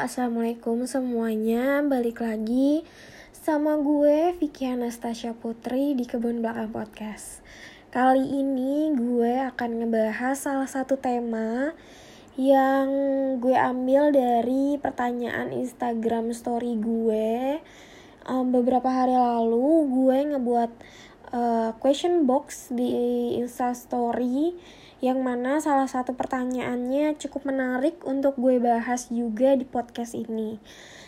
assalamualaikum semuanya. Balik lagi sama gue Vicky Anastasia Putri di Kebun Belakang Podcast. Kali ini gue akan ngebahas salah satu tema yang gue ambil dari pertanyaan Instagram story gue. Um, beberapa hari lalu gue ngebuat uh, question box di Insta Story yang mana salah satu pertanyaannya cukup menarik untuk gue bahas juga di podcast ini.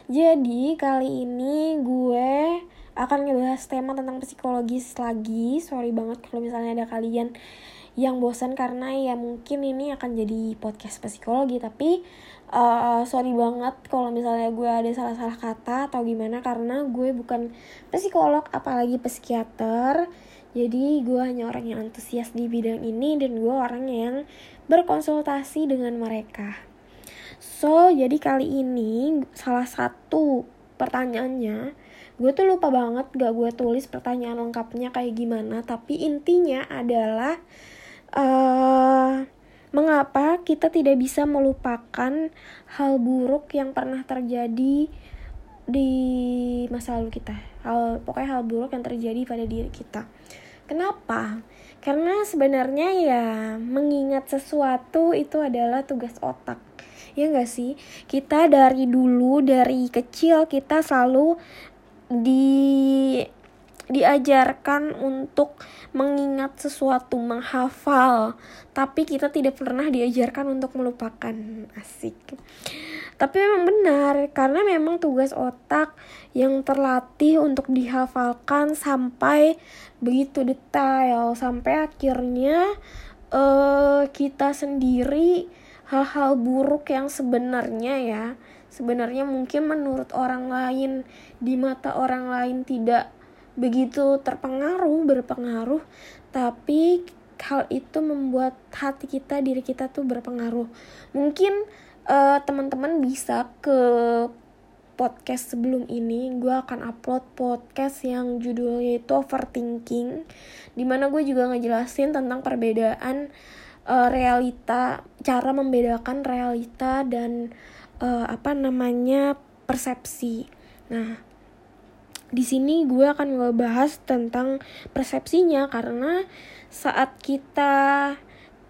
Jadi kali ini gue akan ngebahas tema tentang psikologis lagi. Sorry banget kalau misalnya ada kalian yang bosan karena ya mungkin ini akan jadi podcast psikologi tapi uh, sorry banget kalau misalnya gue ada salah-salah kata atau gimana karena gue bukan psikolog apalagi psikiater jadi gue hanya orang yang antusias di bidang ini dan gue orang yang berkonsultasi dengan mereka. So, jadi kali ini salah satu pertanyaannya gue tuh lupa banget gak gue tulis pertanyaan lengkapnya kayak gimana tapi intinya adalah uh, mengapa kita tidak bisa melupakan hal buruk yang pernah terjadi di masa lalu kita hal pokoknya hal buruk yang terjadi pada diri kita Kenapa? Karena sebenarnya ya mengingat sesuatu itu adalah tugas otak. Ya gak sih? Kita dari dulu, dari kecil kita selalu di diajarkan untuk mengingat sesuatu, menghafal, tapi kita tidak pernah diajarkan untuk melupakan. Asik. Tapi memang benar, karena memang tugas otak yang terlatih untuk dihafalkan sampai begitu detail, sampai akhirnya uh, kita sendiri hal-hal buruk yang sebenarnya ya, sebenarnya mungkin menurut orang lain, di mata orang lain tidak begitu terpengaruh, berpengaruh, tapi hal itu membuat hati kita, diri kita tuh berpengaruh. Mungkin uh, teman-teman bisa ke podcast sebelum ini gue akan upload podcast yang judulnya itu overthinking di mana gue juga ngejelasin tentang perbedaan uh, realita cara membedakan realita dan uh, apa namanya persepsi nah di sini gue akan ngebahas tentang persepsinya karena saat kita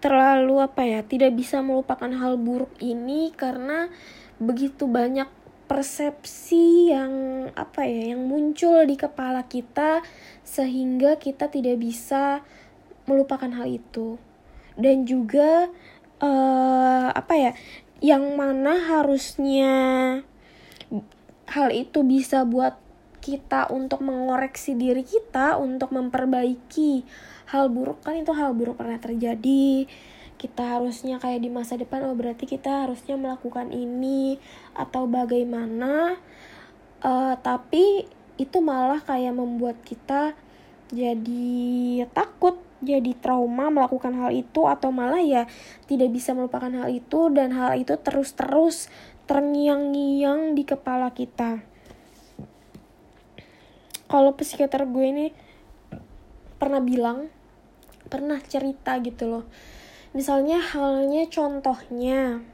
terlalu apa ya tidak bisa melupakan hal buruk ini karena begitu banyak persepsi yang apa ya yang muncul di kepala kita sehingga kita tidak bisa melupakan hal itu. Dan juga uh, apa ya yang mana harusnya hal itu bisa buat kita untuk mengoreksi diri kita untuk memperbaiki hal buruk. Kan itu hal buruk pernah terjadi. Kita harusnya kayak di masa depan oh berarti kita harusnya melakukan ini atau bagaimana. Uh, tapi itu malah kayak membuat kita jadi takut jadi trauma melakukan hal itu atau malah ya tidak bisa melupakan hal itu dan hal itu terus-terus terngiang-ngiang di kepala kita kalau psikiater gue ini pernah bilang pernah cerita gitu loh. Misalnya halnya contohnya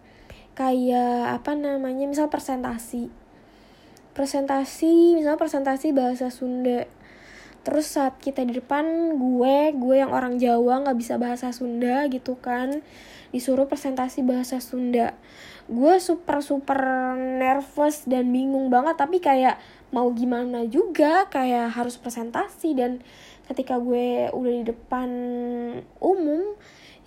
kayak apa namanya misal presentasi. Presentasi misal presentasi bahasa Sunda. Terus saat kita di depan gue gue yang orang Jawa nggak bisa bahasa Sunda gitu kan. Disuruh presentasi bahasa Sunda. Gue super super nervous dan bingung banget tapi kayak mau gimana juga kayak harus presentasi. Dan ketika gue udah di depan umum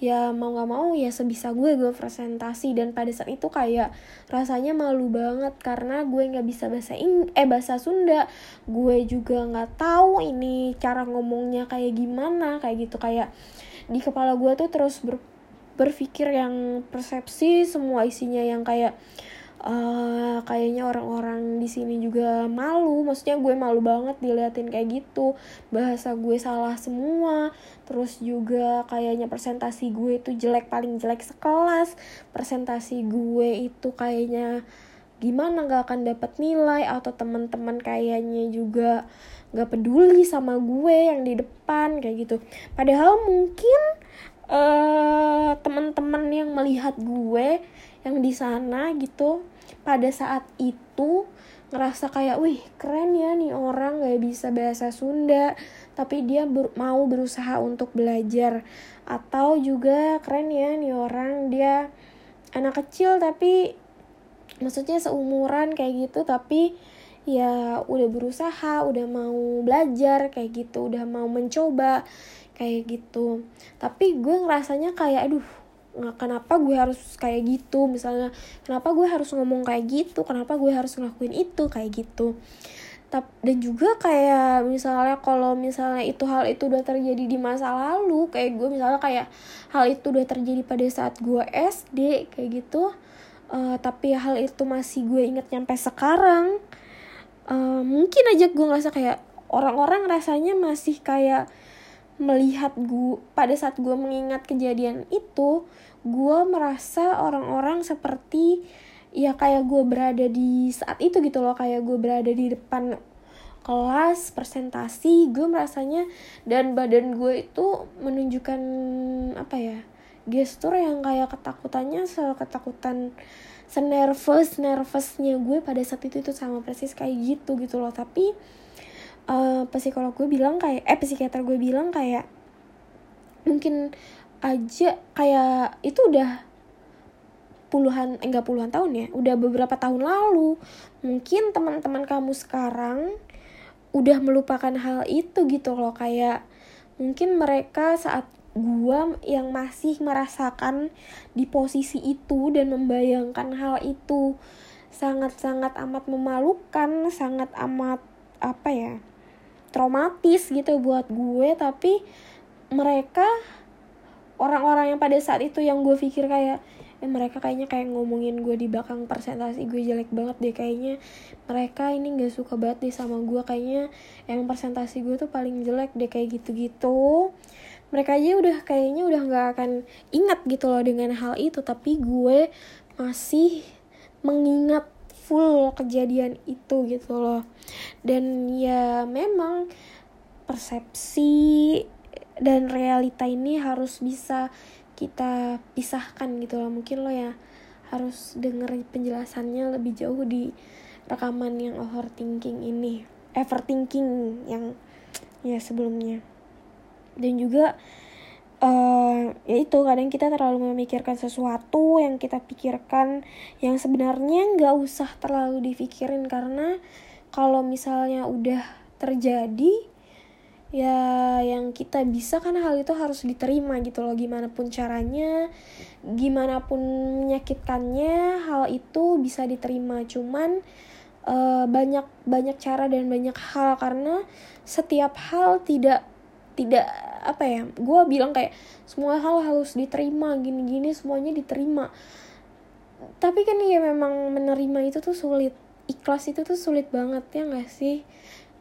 ya mau nggak mau ya sebisa gue gue presentasi. Dan pada saat itu kayak rasanya malu banget karena gue nggak bisa bahasa Ing eh bahasa Sunda. Gue juga nggak tahu ini cara ngomongnya kayak gimana kayak gitu. Kayak di kepala gue tuh terus ber berpikir yang persepsi semua isinya yang kayak uh, kayaknya orang-orang di sini juga malu. Maksudnya gue malu banget diliatin kayak gitu. Bahasa gue salah semua. Terus juga kayaknya presentasi gue itu jelek paling jelek sekelas. Presentasi gue itu kayaknya gimana gak akan dapat nilai. Atau teman-teman kayaknya juga gak peduli sama gue yang di depan kayak gitu. Padahal mungkin uh, teman-teman yang melihat gue yang di sana gitu pada saat itu ngerasa kayak wih keren ya nih orang gak bisa bahasa Sunda. Tapi dia ber mau berusaha untuk belajar. Atau juga keren ya nih orang dia anak kecil tapi maksudnya seumuran kayak gitu tapi ya udah berusaha udah mau belajar kayak gitu udah mau mencoba kayak gitu. Tapi gue ngerasanya kayak aduh kenapa gue harus kayak gitu? Misalnya kenapa gue harus ngomong kayak gitu? Kenapa gue harus ngelakuin itu? Kayak gitu. Dan juga kayak misalnya kalau misalnya itu hal itu udah terjadi di masa lalu kayak gue misalnya kayak hal itu udah terjadi pada saat gue SD kayak gitu uh, tapi hal itu masih gue inget nyampe sekarang uh, mungkin aja gue ngerasa kayak orang-orang rasanya masih kayak melihat gue pada saat gue mengingat kejadian itu gue merasa orang-orang seperti ya kayak gue berada di saat itu gitu loh kayak gue berada di depan kelas presentasi gue merasanya dan badan gue itu menunjukkan apa ya gestur yang kayak ketakutannya seketakutan senervous nervousnya gue pada saat itu itu sama persis kayak gitu gitu loh. Tapi uh, psikolog gue bilang kayak eh psikiater gue bilang kayak mungkin aja kayak itu udah puluhan eh, enggak puluhan tahun ya udah beberapa tahun lalu mungkin teman-teman kamu sekarang udah melupakan hal itu gitu loh kayak mungkin mereka saat gua yang masih merasakan di posisi itu dan membayangkan hal itu sangat-sangat amat memalukan, sangat amat apa ya? Traumatis gitu buat gue tapi mereka orang-orang yang pada saat itu yang gue pikir kayak eh mereka kayaknya kayak ngomongin gue di belakang presentasi gue jelek banget deh kayaknya mereka ini gak suka banget deh sama gue kayaknya emang presentasi gue tuh paling jelek deh kayak gitu-gitu. Mereka aja udah kayaknya udah nggak akan ingat gitu loh dengan hal itu tapi gue masih mengingat full kejadian itu gitu loh. Dan ya memang persepsi dan realita ini harus bisa kita pisahkan gitu loh. Mungkin lo ya harus denger penjelasannya lebih jauh di rekaman yang overthinking ini overthinking yang ya sebelumnya. Dan juga uh, ya itu kadang kita terlalu memikirkan sesuatu yang kita pikirkan yang sebenarnya nggak usah terlalu dipikirin karena kalau misalnya udah terjadi ya yang kita bisa kan hal itu harus diterima gitu loh. Gimana pun caranya gimana pun menyakitkannya hal itu bisa diterima. Cuman uh, banyak banyak cara dan banyak hal karena setiap hal tidak tidak apa ya gue bilang kayak semua hal harus diterima gini-gini semuanya diterima. Tapi kan ya memang menerima itu tuh sulit. Ikhlas itu tuh sulit banget ya gak sih?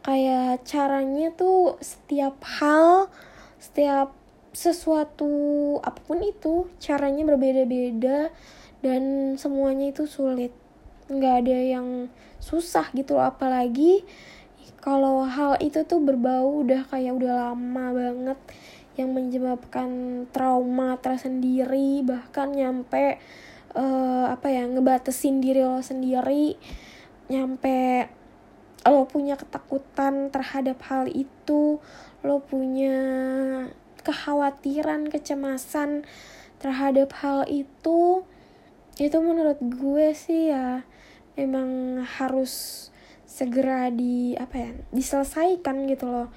Kayak caranya tuh setiap hal setiap sesuatu apa pun itu caranya berbeda-beda dan semuanya itu sulit. Nggak ada yang susah gitu loh apalagi kalau hal itu tuh berbau udah kayak udah lama banget yang menyebabkan trauma tersendiri bahkan nyampe uh, apa ya ngebatesin diri lo sendiri nyampe lo punya ketakutan terhadap hal itu lo punya kekhawatiran kecemasan terhadap hal itu itu menurut gue sih ya memang harus segera di apa ya diselesaikan gitu loh.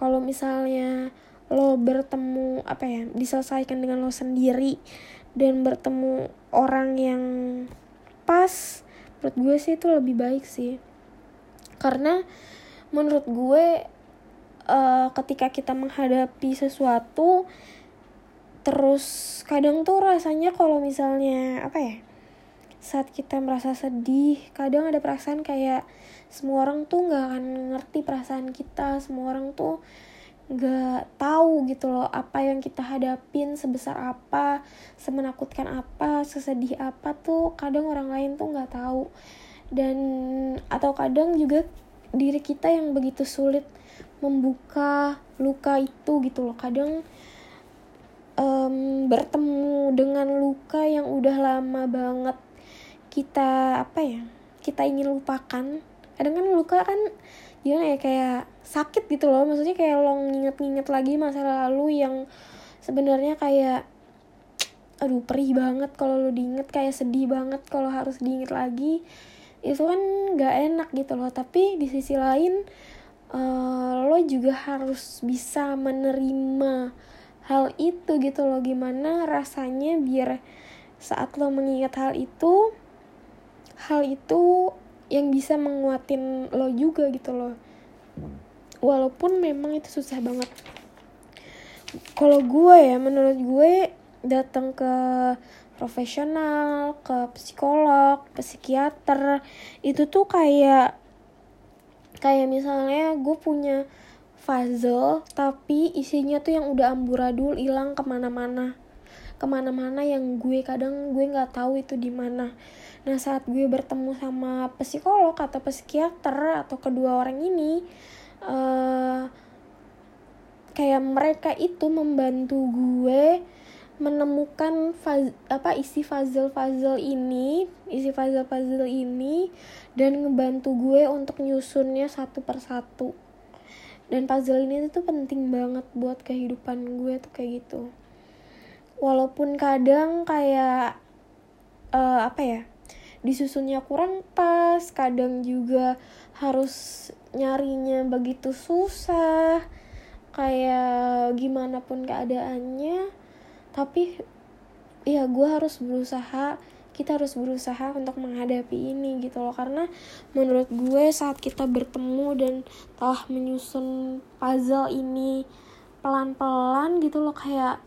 Kalau misalnya lo bertemu apa ya diselesaikan dengan lo sendiri dan bertemu orang yang pas menurut gue sih itu lebih baik sih. Karena menurut gue uh, ketika kita menghadapi sesuatu terus kadang tuh rasanya kalau misalnya apa ya saat kita merasa sedih kadang ada perasaan kayak semua orang tuh nggak akan ngerti perasaan kita. Semua orang tuh nggak tahu gitu loh apa yang kita hadapin sebesar apa semenakutkan apa sesedih apa tuh kadang orang lain tuh nggak tahu. Dan atau kadang juga diri kita yang begitu sulit membuka luka itu gitu loh. Kadang um, bertemu dengan luka yang udah lama banget kita apa ya kita ingin lupakan kadang kan luka kan gimana ya kayak sakit gitu loh. Maksudnya kayak lo nginget-nginget lagi masa lalu yang sebenarnya kayak aduh perih banget kalau lo diinget kayak sedih banget kalau harus diinget lagi. Itu kan nggak enak gitu loh. Tapi di sisi lain uh, lo juga harus bisa menerima hal itu gitu loh. Gimana rasanya biar saat lo mengingat hal itu hal itu yang bisa menguatin lo juga gitu loh. Walaupun memang itu susah banget. Kalau gue ya menurut gue datang ke profesional ke psikolog psikiater itu tuh kayak kayak misalnya gue punya puzzle tapi isinya tuh yang udah amburadul hilang ke mana-mana ke mana-mana yang gue kadang gue nggak tahu itu di mana. Nah saat gue bertemu sama psikolog atau psikiater atau kedua orang ini uh, kayak mereka itu membantu gue menemukan faz, apa isi puzzle-puzzle ini, isi puzzle-puzzle ini dan ngebantu gue untuk nyusunnya satu persatu. Dan puzzle ini tuh penting banget buat kehidupan gue tuh kayak gitu walaupun kadang kayak uh, apa ya disusunnya kurang pas kadang juga harus nyarinya begitu susah kayak gimana pun keadaannya. Tapi ya gue harus berusaha kita harus berusaha untuk menghadapi ini gitu loh. Karena menurut gue saat kita bertemu dan telah menyusun puzzle ini pelan-pelan gitu loh kayak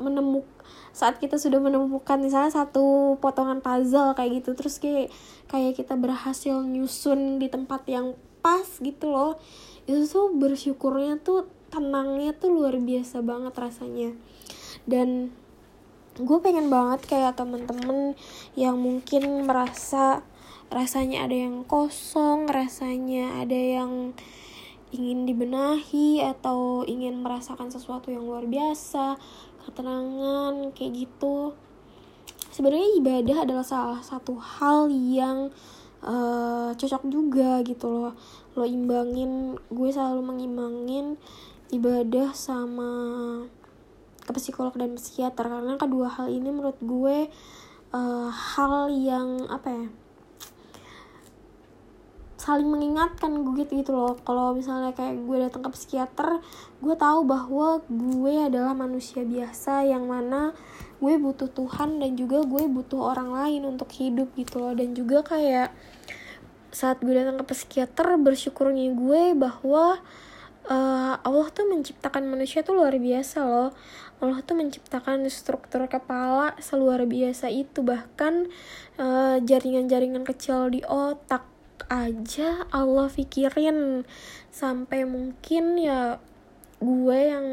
menemuk saat kita sudah menemukan misalnya satu potongan puzzle kayak gitu terus kayak kayak kita berhasil nyusun di tempat yang pas gitu loh. Itu tuh bersyukurnya tuh tenangnya tuh luar biasa banget rasanya. Dan gue pengen banget kayak temen-temen yang mungkin merasa rasanya ada yang kosong rasanya ada yang ingin dibenahi atau ingin merasakan sesuatu yang luar biasa ketenangan kayak gitu. Sebenarnya ibadah adalah salah satu hal yang uh, cocok juga gitu loh. Lo imbangin gue selalu mengimbangin ibadah sama ke psikolog dan psikiater. Karena kedua hal ini menurut gue uh, hal yang apa ya saling mengingatkan gue gitu loh. Kalau misalnya kayak gue datang ke psikiater gue tahu bahwa gue adalah manusia biasa yang mana gue butuh Tuhan dan juga gue butuh orang lain untuk hidup gitu loh. Dan juga kayak saat gue datang ke psikiater bersyukurnya gue bahwa uh, Allah tuh menciptakan manusia tuh luar biasa loh. Allah tuh menciptakan struktur kepala seluar biasa itu. Bahkan eh, jaringan-jaringan kecil di otak aja Allah pikirin. Sampai mungkin ya gue yang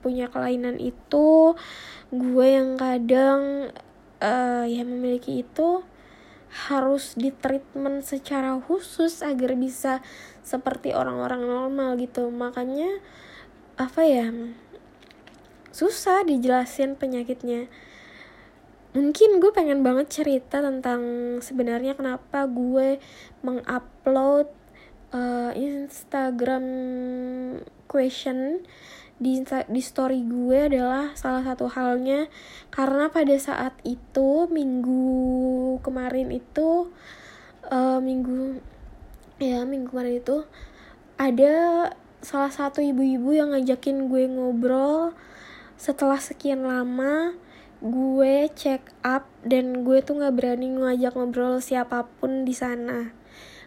punya kelainan itu gue yang kadang uh, ya memiliki itu harus di treatment secara khusus agar bisa seperti orang-orang normal gitu. Makanya apa ya susah dijelasin penyakitnya mungkin gue pengen banget cerita tentang sebenarnya kenapa gue mengupload uh, Instagram question di di story gue adalah salah satu halnya. Karena pada saat itu minggu kemarin itu uh, minggu ya minggu kemarin itu ada salah satu ibu-ibu yang ngajakin gue ngobrol setelah sekian lama gue check up dan gue tuh nggak berani ngajak ngobrol siapa pun di sana.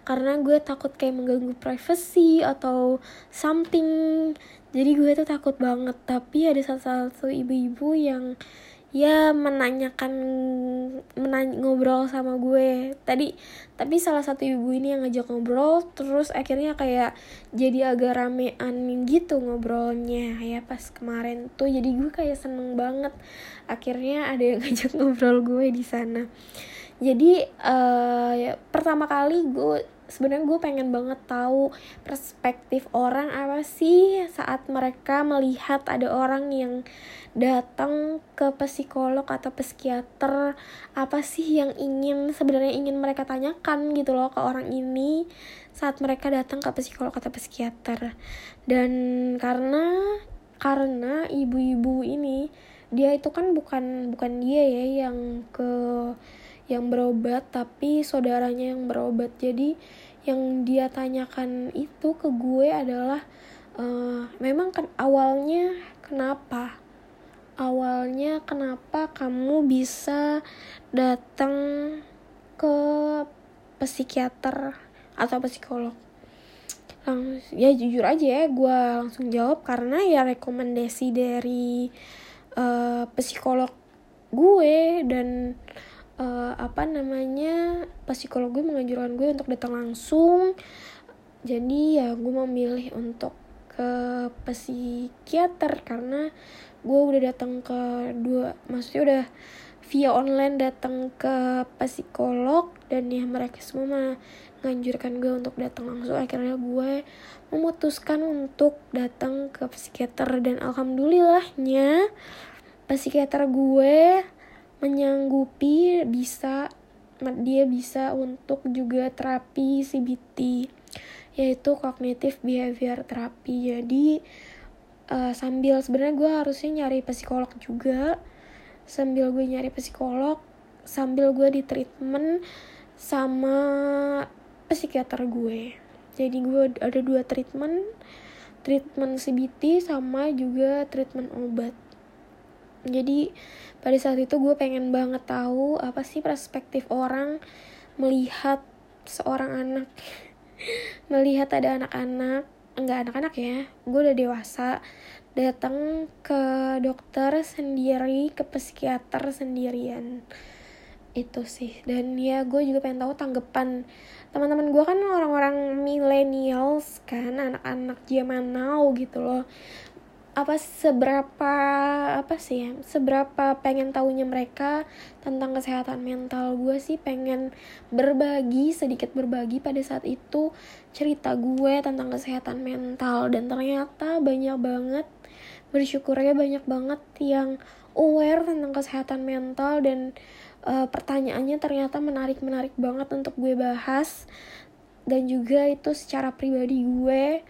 Karena gue takut kayak mengganggu privacy atau something. Jadi gue tuh takut banget. Tapi ada salah satu ibu-ibu yang ya menanyakan menany ngobrol sama gue. Tadi tapi salah satu ibu ini yang ngajak ngobrol terus akhirnya kayak jadi agak ramean gitu ngobrolnya. Ya pas kemarin tuh jadi gue kayak seneng banget. Akhirnya ada yang ngajak ngobrol gue di sana. Jadi uh, ya, pertama kali gue sebenarnya gue pengen banget tahu perspektif orang apa sih saat mereka melihat ada orang yang datang ke psikolog atau psikiater. Apa sih yang ingin sebenarnya ingin mereka tanyakan gitu loh ke orang ini saat mereka datang ke psikolog atau psikiater. Dan karena karena ibu-ibu ini dia itu kan bukan bukan dia ya yang ke yang berobat tapi saudaranya yang berobat. Jadi yang dia tanyakan itu ke gue adalah uh, memang kan awalnya kenapa? Awalnya kenapa kamu bisa datang ke psikiater atau psikolog? Langsung ya jujur aja ya gue langsung jawab karena ya rekomendasi dari uh, psikolog gue dan uh, apa namanya psikolog gue menganjurkan gue untuk datang langsung. Jadi ya gue memilih untuk ke psikiater karena gue udah datang ke dua maksudnya udah via online datang ke psikolog dan ya mereka semua menganjurkan gue untuk datang langsung. Akhirnya gue memutuskan untuk datang ke psikiater dan alhamdulillahnya psikiater gue menyanggupi bisa dia bisa untuk juga terapi CBT yaitu cognitive behavior therapy jadi uh, sambil sebenarnya gue harusnya nyari psikolog juga. Sambil gue nyari psikolog sambil gue di treatment sama psikiater gue. Jadi gue ada dua treatment treatment CBT sama juga treatment obat jadi pada saat itu gue pengen banget tahu apa sih perspektif orang melihat seorang anak. Melihat ada anak-anak enggak anak-anak ya gue udah dewasa datang ke dokter sendiri ke psikiater sendirian. Itu sih. Dan ya gue juga pengen tahu tanggapan teman-teman gue kan orang-orang millennials kan anak-anak zaman now gitu loh apa seberapa apa sih ya seberapa pengen tahunya mereka tentang kesehatan mental gue sih pengen berbagi sedikit berbagi. Pada saat itu cerita gue tentang kesehatan mental dan ternyata banyak banget bersyukurnya banyak banget yang aware tentang kesehatan mental dan uh, pertanyaannya ternyata menarik menarik banget untuk gue bahas dan juga itu secara pribadi gue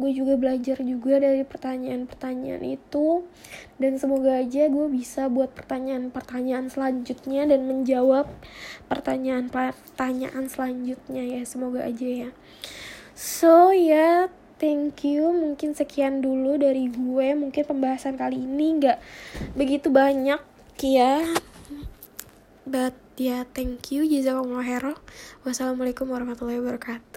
gue juga belajar juga dari pertanyaan-pertanyaan itu. Dan semoga aja gue bisa buat pertanyaan-pertanyaan selanjutnya dan menjawab pertanyaan-pertanyaan selanjutnya ya semoga aja ya. So ya yeah, thank you. Mungkin sekian dulu dari gue. Mungkin pembahasan kali ini nggak begitu banyak ya. But ya thank you jazakumullah khairan. Wassalamualaikum warahmatullahi wabarakatuh